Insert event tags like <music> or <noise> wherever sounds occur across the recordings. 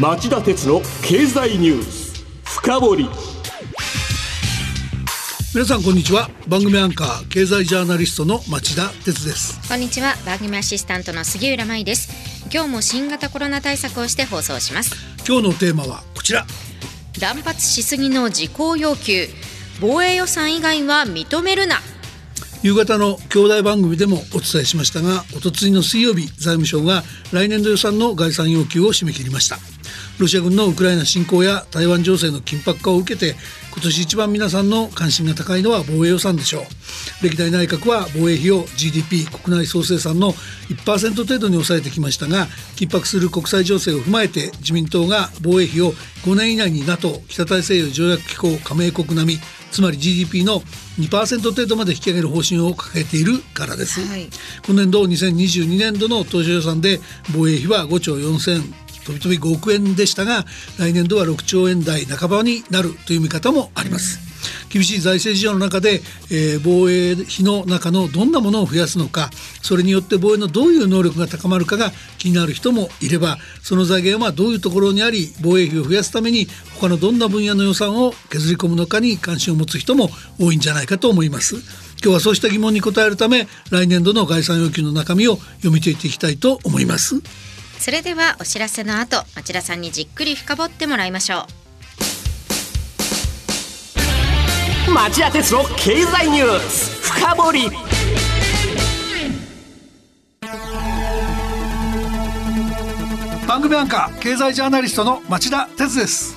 町田鉄の経済ニュース深掘り。皆さんこんにちは。番組アンカー経済ジャーナリストの町田鉄です。こんにちは。番組アシスタントの杉浦舞です。今日も新型コロナ対策をして放送します。今日のテーマはこちら。乱発しすぎの事項要求。防衛予算以外は認めるな。夕方の兄弟番組でもお伝えしましたがおとついの水曜日財務省が来年度予算の概算要求を締め切りましたロシア軍のウクライナ侵攻や台湾情勢の緊迫化を受けて今年一番皆さんの関心が高いのは防衛予算でしょう。歴代内閣は防衛費を GDP 国内総生産の1%程度に抑えてきましたが緊迫する国際情勢を踏まえて自民党が防衛費を5年以内に NATO 北大西洋条約機構加盟国並みつまり GDP の2%程度まで引き上げる方針を掲げているからです、はい、今年度2022年度の当初予算で防衛費は5兆4000飛び飛び5億円でしたが来年度は6兆円台半ばになるという見方もあります。厳しい財政事情の中で、えー、防衛費の中のどんなものを増やすのかそれによって防衛のどういう能力が高まるかが気になる人もいればその財源はどういうところにあり防衛費を増やすために他のどんな分野の予算を削り込むのかに関心を持つ人も多いんじゃないかと思います。今日はそうした疑問に答えるため来年度の概算要求の中身を読み解いていきたいと思います。それではお知らせの後町田さんにじっくり深掘ってもらいましょう。町田鉄の経済ニュース深掘り。番組アンカー経済ジャーナリストの町田鉄です。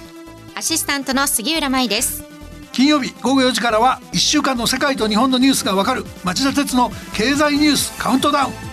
アシスタントの杉浦舞です。金曜日午後4時からは1週間の世界と日本のニュースがわかる町田徹の経済ニュースカウントダウン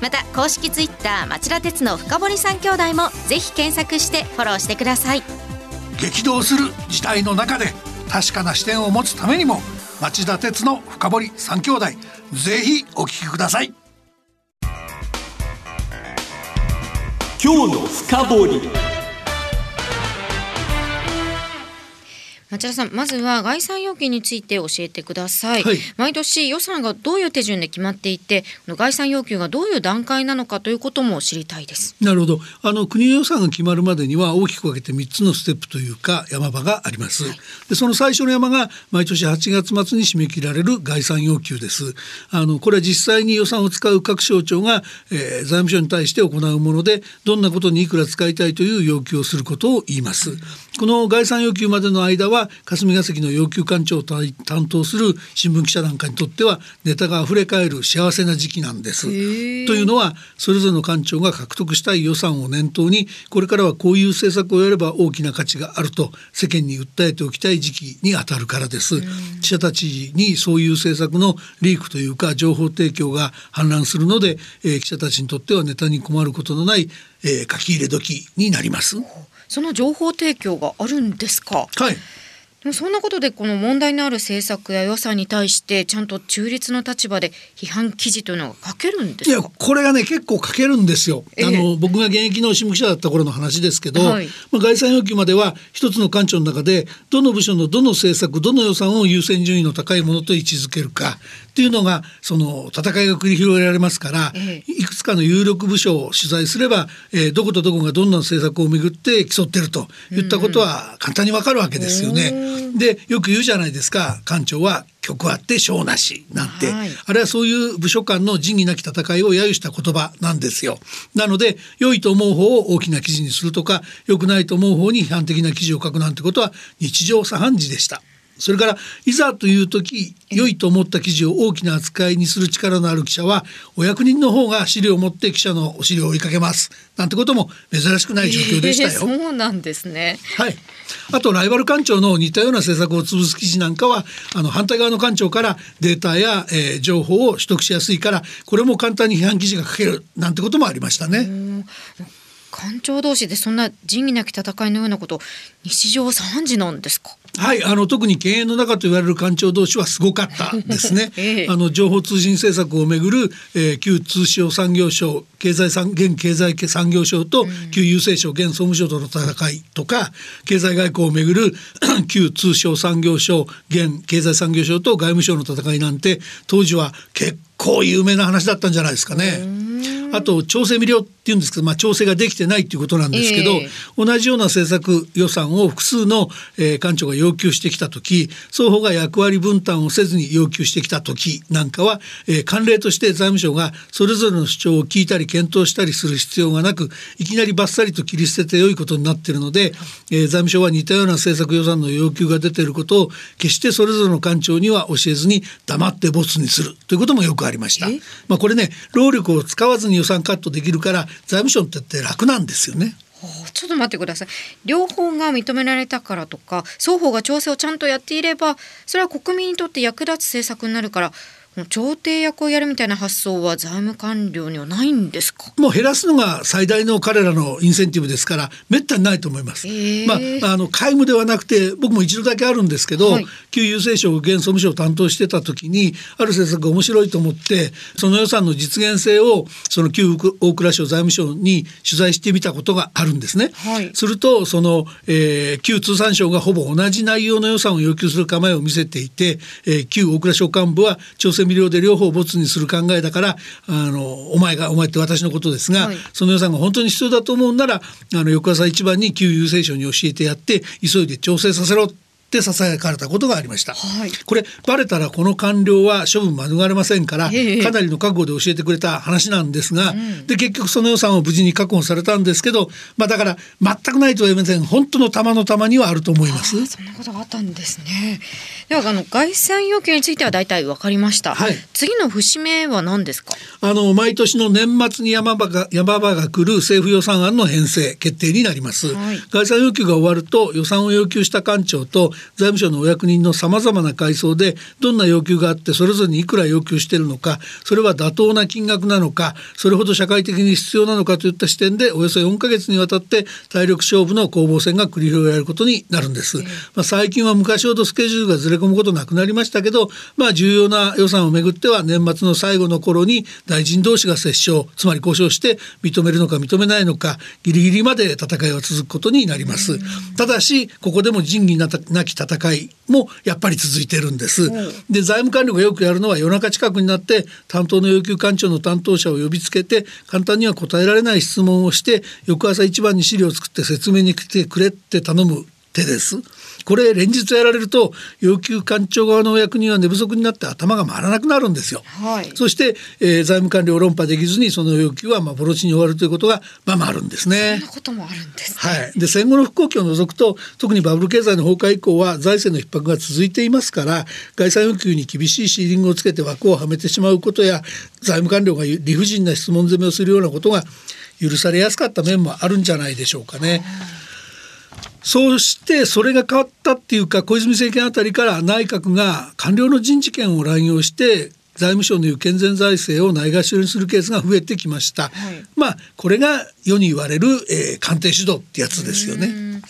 また公式ツイッター町田鉄の深堀三兄弟もぜひ検索してフォローしてください。激動する時代の中で確かな視点を持つためにも町田鉄の深堀三兄弟ぜひお聞きください。今日の深堀町田さんまずは概算要求について教えてください、はい、毎年予算がどういう手順で決まっていて概算要求がどういう段階なのかということも知りたいです。なるほど。あの国の予算が決まるまでには大きく分けて3つのステップというか山場があります、はい、でその最初の山が毎年8月末に締め切られる概算要求です。あのこれは実際に予算を使う各省庁が、えー、財務省に対して行うものでどんなことにいくら使いたいという要求をすることを言います、この概算要求までの間は霞が関の要求官庁を担当する新聞記者なんかにとってはネタが溢れ返る幸せな時期なんです。というのはそれぞれの官庁が獲得したい予算を念頭にこれからはこういう政策をやれば大きな価値があると世間に訴えておきたい時期にあたるからです。記者たちにそういう政策のリークというか情報提供が氾濫するので、えー、記者たちにとってはネタに困ることのない、えー、書き入れ時になります。その情報提供があるんですか？はい。そんなことでこの問題のある政策や予算に対してちゃんと中立の立場で批判記事というのが書けるんですいやこれがね結構書けるんですよ。えー、あの僕が現役の新聞記者だった頃の話ですけど、はい、まあ概算要求までは一つの官庁の中でどの部署のどの政策どの予算を優先順位の高いものと位置づけるかっていうのがその戦いが繰り広げられますから、えー、いくつかの有力部署を取材すれば、えー、どことどこがどんな政策をめぐって競ってるといったことは簡単にわかるわけですよね。でよく言うじゃないですか官庁は局あって小なしなんて、はい、あれはそういう部署間の仁義なき戦いを揶揄した言葉なんですよ。なので良いと思う方を大きな記事にするとか良くないと思う方に批判的な記事を書くなんてことは日常茶飯事でした。それからいざという時良いと思った記事を大きな扱いにする力のある記者はお役人の方が資料を持って記者のお尻を追いかけますなんてことも珍しくない状況でしたよ。えー、そうなんですね。はい。あとライバル官庁の似たような政策を潰す記事なんかはあの反対側の官庁からデータや、えー、情報を取得しやすいからこれも簡単に批判記事が書けるなんてこともありましたね。官庁同士でそんな仁義なき戦いのようなこと日常茶飯事なんですか？はいあの特に経営の中と言われる官庁同士はすごかったですね、<laughs> ええ、あの情報通信政策をめぐる、えー、旧通商産業省経済産現経済産業省と旧郵政省現総務省との戦いとか経済外交をめぐる <clears throat> 旧通商産業省現経済産業省と外務省の戦いなんて当時は結構有名な話だったんじゃないですかね。あと調整未了っていうんですけど、まあ、調整ができてないっていうことなんですけど、えー、同じような政策予算を複数の、えー、官庁が要求してきた時双方が役割分担をせずに要求してきた時なんかは、えー、慣例として財務省がそれぞれの主張を聞いたり検討したりする必要がなくいきなりばっさりと切り捨てて良いことになっているので、えー、財務省は似たような政策予算の要求が出ていることを決してそれぞれの官庁には教えずに黙ってボツにするということもよくありました。まあ、これね労力を使わずに予算カットできるから財務省ってって楽なんですよね。ちょっと待ってください両方が認められたからとか双方が調整をちゃんとやっていればそれは国民にとって役立つ政策になるから調停役をやるみたいな発想は財務官僚にはないんですか？もう減らすのが最大の彼らのインセンティブですからめったにないと思います、え。ー、まああの皆無ではなくて僕も一度だけあるんですけど、はい、旧郵政省現総務省を担当してた時にある政策が面白いと思ってその予算の実現性をその旧大蔵省財務省に取材してみたことがあるんですね、はい、するとその、えー、旧通産省がほぼ同じ内容の予算を要求する構えを見せていて、えー、旧大蔵省幹部は調整未了で両方ボツにする考えだからあのお前がお前って私のことですが、はい、その予算が本当に必要だと思うならあの翌朝一番に旧郵政省に教えてやって急いで調整させろってささやかれたことがありました、はい、これバレたらこの官僚は処分免れませんから、えー、かなりの覚悟で教えてくれた話なんですが、うん、で結局その予算を無事に確保されたんですけどまあだから全くないとは言いません。本当の玉の玉にはあると思います。そんなことがあったんですね。ではあの概算要求については大体わかりました、はい、次の節目は何ですか？あの毎年の年末に山場が山場が来る政府予算案の編成決定になります、はい、概算要求が終わると予算を要求した官庁と財務省のお役人のさまざまな階層でどんな要求があってそれぞれにいくら要求しているのかそれは妥当な金額なのかそれほど社会的に必要なのかといった視点でおよそ4か月にわたって体力勝負の攻防戦が繰り広げられることになるんです。まあ、最近は昔ほどスケジュールがずれ込むことなくなりましたけど、まあ、重要な予算をめぐっては年末の最後の頃に大臣同士が折衝つまり交渉して認めるのか認めないのかギリギリまで戦いは続くことになります。ただしここでも仁義なき戦いもやっぱり続いてるんです。で財務官僚がよくやるのは夜中近くになって担当の要求官庁の担当者を呼びつけて簡単には答えられない質問をして翌朝一番に資料を作って説明に来てくれって頼む手です。これ連日やられると要求官庁側のお役人は寝不足になって頭が回らなくなるんですよ。はい、そして、えー、財務官僚論破できずにその要求はまあボロチに終わるということがまあまああるんですね。そんなこともあるんです、ね、はい。で戦後の復興期を除くと特にバブル経済の崩壊以降は財政の逼迫が続いていますから概算要求に厳しいシーリングをつけて枠をはめてしまうことや財務官僚が理不尽な質問攻めをするようなことが許されやすかった面もあるんじゃないでしょうかね。そうしてそれが変わったっていうか小泉政権あたりから内閣が官僚の人事権を乱用して財務省のいう健全財政をないがしろにするケースが増えてきました。はい、まあこれが世に言われる、えー、官邸主導ってやつですよね。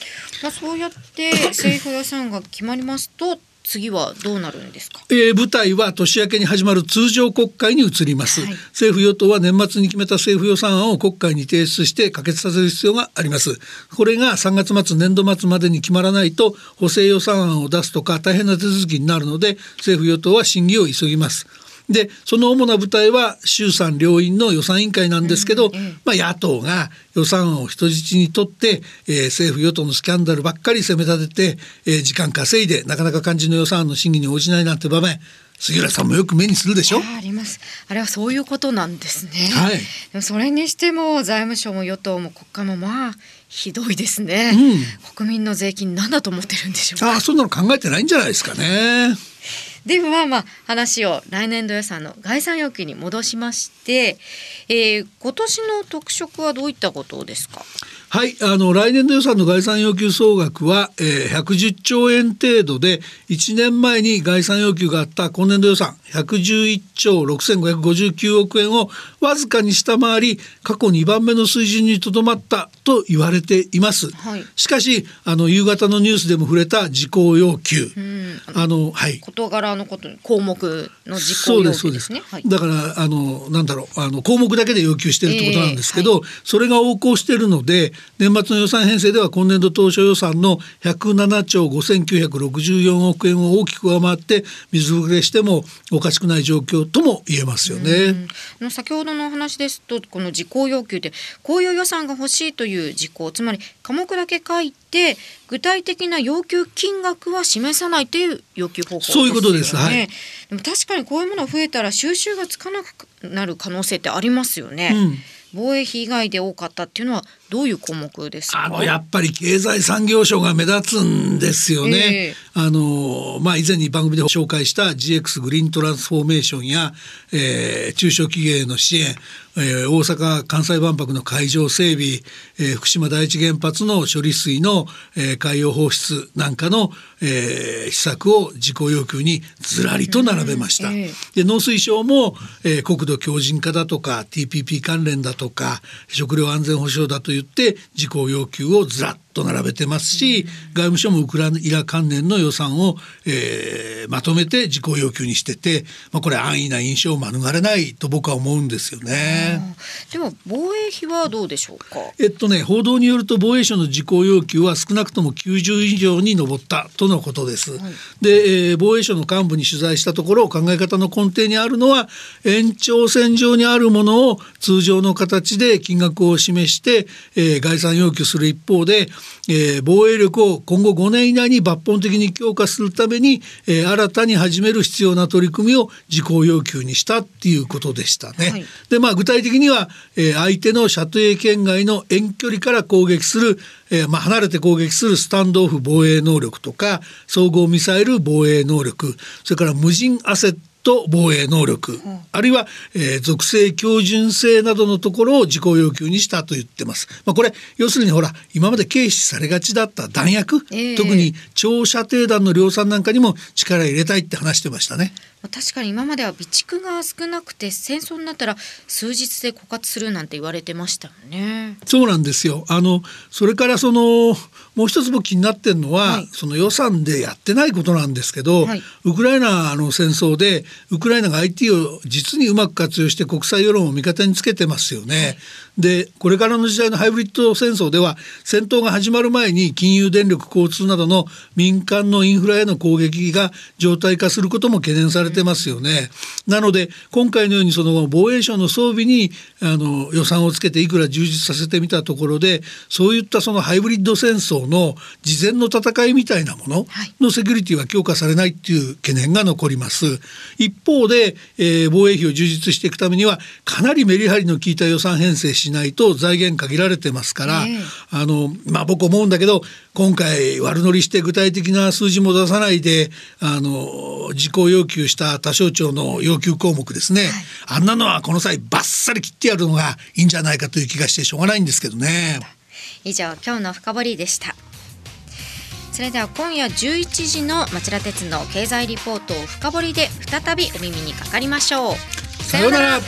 まあそうやって政府予算が決まりますと次はどうなるんですか、えー、舞台は年明けに始まる通常国会に移ります、はい、政府与党は年末に決めた政府予算案を国会に提出して可決させる必要があります。これが3月末年度末までに決まらないと補正予算案を出すとか大変な手続きになるので政府与党は審議を急ぎますでその主な舞台は衆参両院の予算委員会なんですけど、うんうん、まあ、野党が予算案を人質にとって、えー、政府与党のスキャンダルばっかり責め立てて、えー、時間稼いでなかなか肝心の予算案の審議に応じないなんて場面杉浦さんもよく目にするでしょ？あります。あれはそういうことなんですね、はい、でもそれにしても財務省も与党も国会もまあひどいですね、うん、国民の税金なんだと思ってるんでしょうか？あそんなの考えてないんじゃないですかねではまあ話を来年度予算の概算要求に戻しまして、えー、今年の特色はどういったことですか？はいあの来年度予算の概算要求総額は、えー、110兆円程度で1年前に概算要求があった今年度予算111兆6559億円をわずかに下回り過去2番目の水準にとどまったと言われています、はい、しかしあの夕方のニュースでも触れた事項要求、あのはい。事柄のこと項目の事項要求ですね。だからあのなんだろうあの項目だけで要求してるってことなんですけど、えーはい、それが横行しているので年末の予算編成では今年度当初予算の107兆5964億円を大きく上回って水ぶくれしてもおかしくない状況とも言えますよね。先ほどのお話ですとこの事項要求でこういう予算が欲しいという事項つまり科目だけ書いて具体的な要求金額は示さないという要求方法、ね、そういうことです。はい。でも確かにこういうもの増えたら収集がつかなくなる可能性ってありますよね。うん防衛費以外で多かったっていうのはどういう項目ですか？あのやっぱり経済産業省が目立つんですよね。えー、あのまあ以前に番組で紹介した GX グリーントランスフォーメーションや、えー、中小企業への支援、えー、大阪・関西万博の会場整備、えー、福島第一原発の処理水の、えー、海洋放出なんかの、えー、施策を事項要求にずらりと並べました。えー、で農水省も、えー、国土強靭化だとか TPP 関連だとか食料安全保障だと言って事項要求をずらっと並べてますし外務省もウクライナ関連の予算を、えー、まとめて事項要求にしてて、まあ、これ安易な印象を免れないと僕は思うんですよね。でも防衛費はどうでしょうか？えっとね報道によると防衛省の事項要求は少なくとも90以上に上ったとのことです。はい、で、えー、防衛省の幹部に取材したところ考え方の根底にあるのは延長線上にあるものを通常の形で金額を示して、えー、概算要求する一方でえー、防衛力を今後5年以内に抜本的に強化するために、えー、新たに始める必要な取り組みを事項要求にしたっていうことでしたね。はい、でまあ具体的には、えー、相手の射程圏外の遠距離から攻撃する、えーまあ、離れて攻撃するスタンドオフ防衛能力とか総合ミサイル防衛能力それから無人アセットと防衛能力、うん、あるいは、えー、属性標準性などのところを自己要求にしたと言ってます。まあ、これ要するにほら今まで軽視されがちだった弾薬、えー、特に長射程弾の量産なんかにも力入れたいって話してましたね。確かに今までは備蓄が少なくて戦争になったら数日で枯渇するなんて言われてましたね。そうなんですよ。あのそれからそのもう一つ僕気になってるのは、はい、その予算でやってないことなんですけど、はい、ウクライナの戦争でウクライナが IT を実にうまく活用して国際世論を味方につけてますよね。でこれからの時代のハイブリッド戦争では戦闘が始まる前に金融電力交通などの民間のインフラへの攻撃が常態化することも懸念されてますよね。なので今回のようにその防衛省の装備にあの予算をつけていくら充実させてみたところでそういったそのハイブリッド戦争の事前の戦いみたいなもののセキュリティは強化されないっていう懸念が残ります。一方で、えー、防衛費を充実していくためにはかなりメリハリの効いた予算編成しないと財源限られてますから、えー、あのまあ僕思うんだけど今回悪乗りして具体的な数字も出さないであの事項要求した他省庁の要求項目ですね、はい、あんなのはこの際バッサリ切ってやるのがいいんじゃないかという気がしてしょうがないんですけどね。以上今日の深掘りでした。それでは今夜11時の町田鉄の経済リポートを深掘りで再びお耳にかかりましょう。さようなら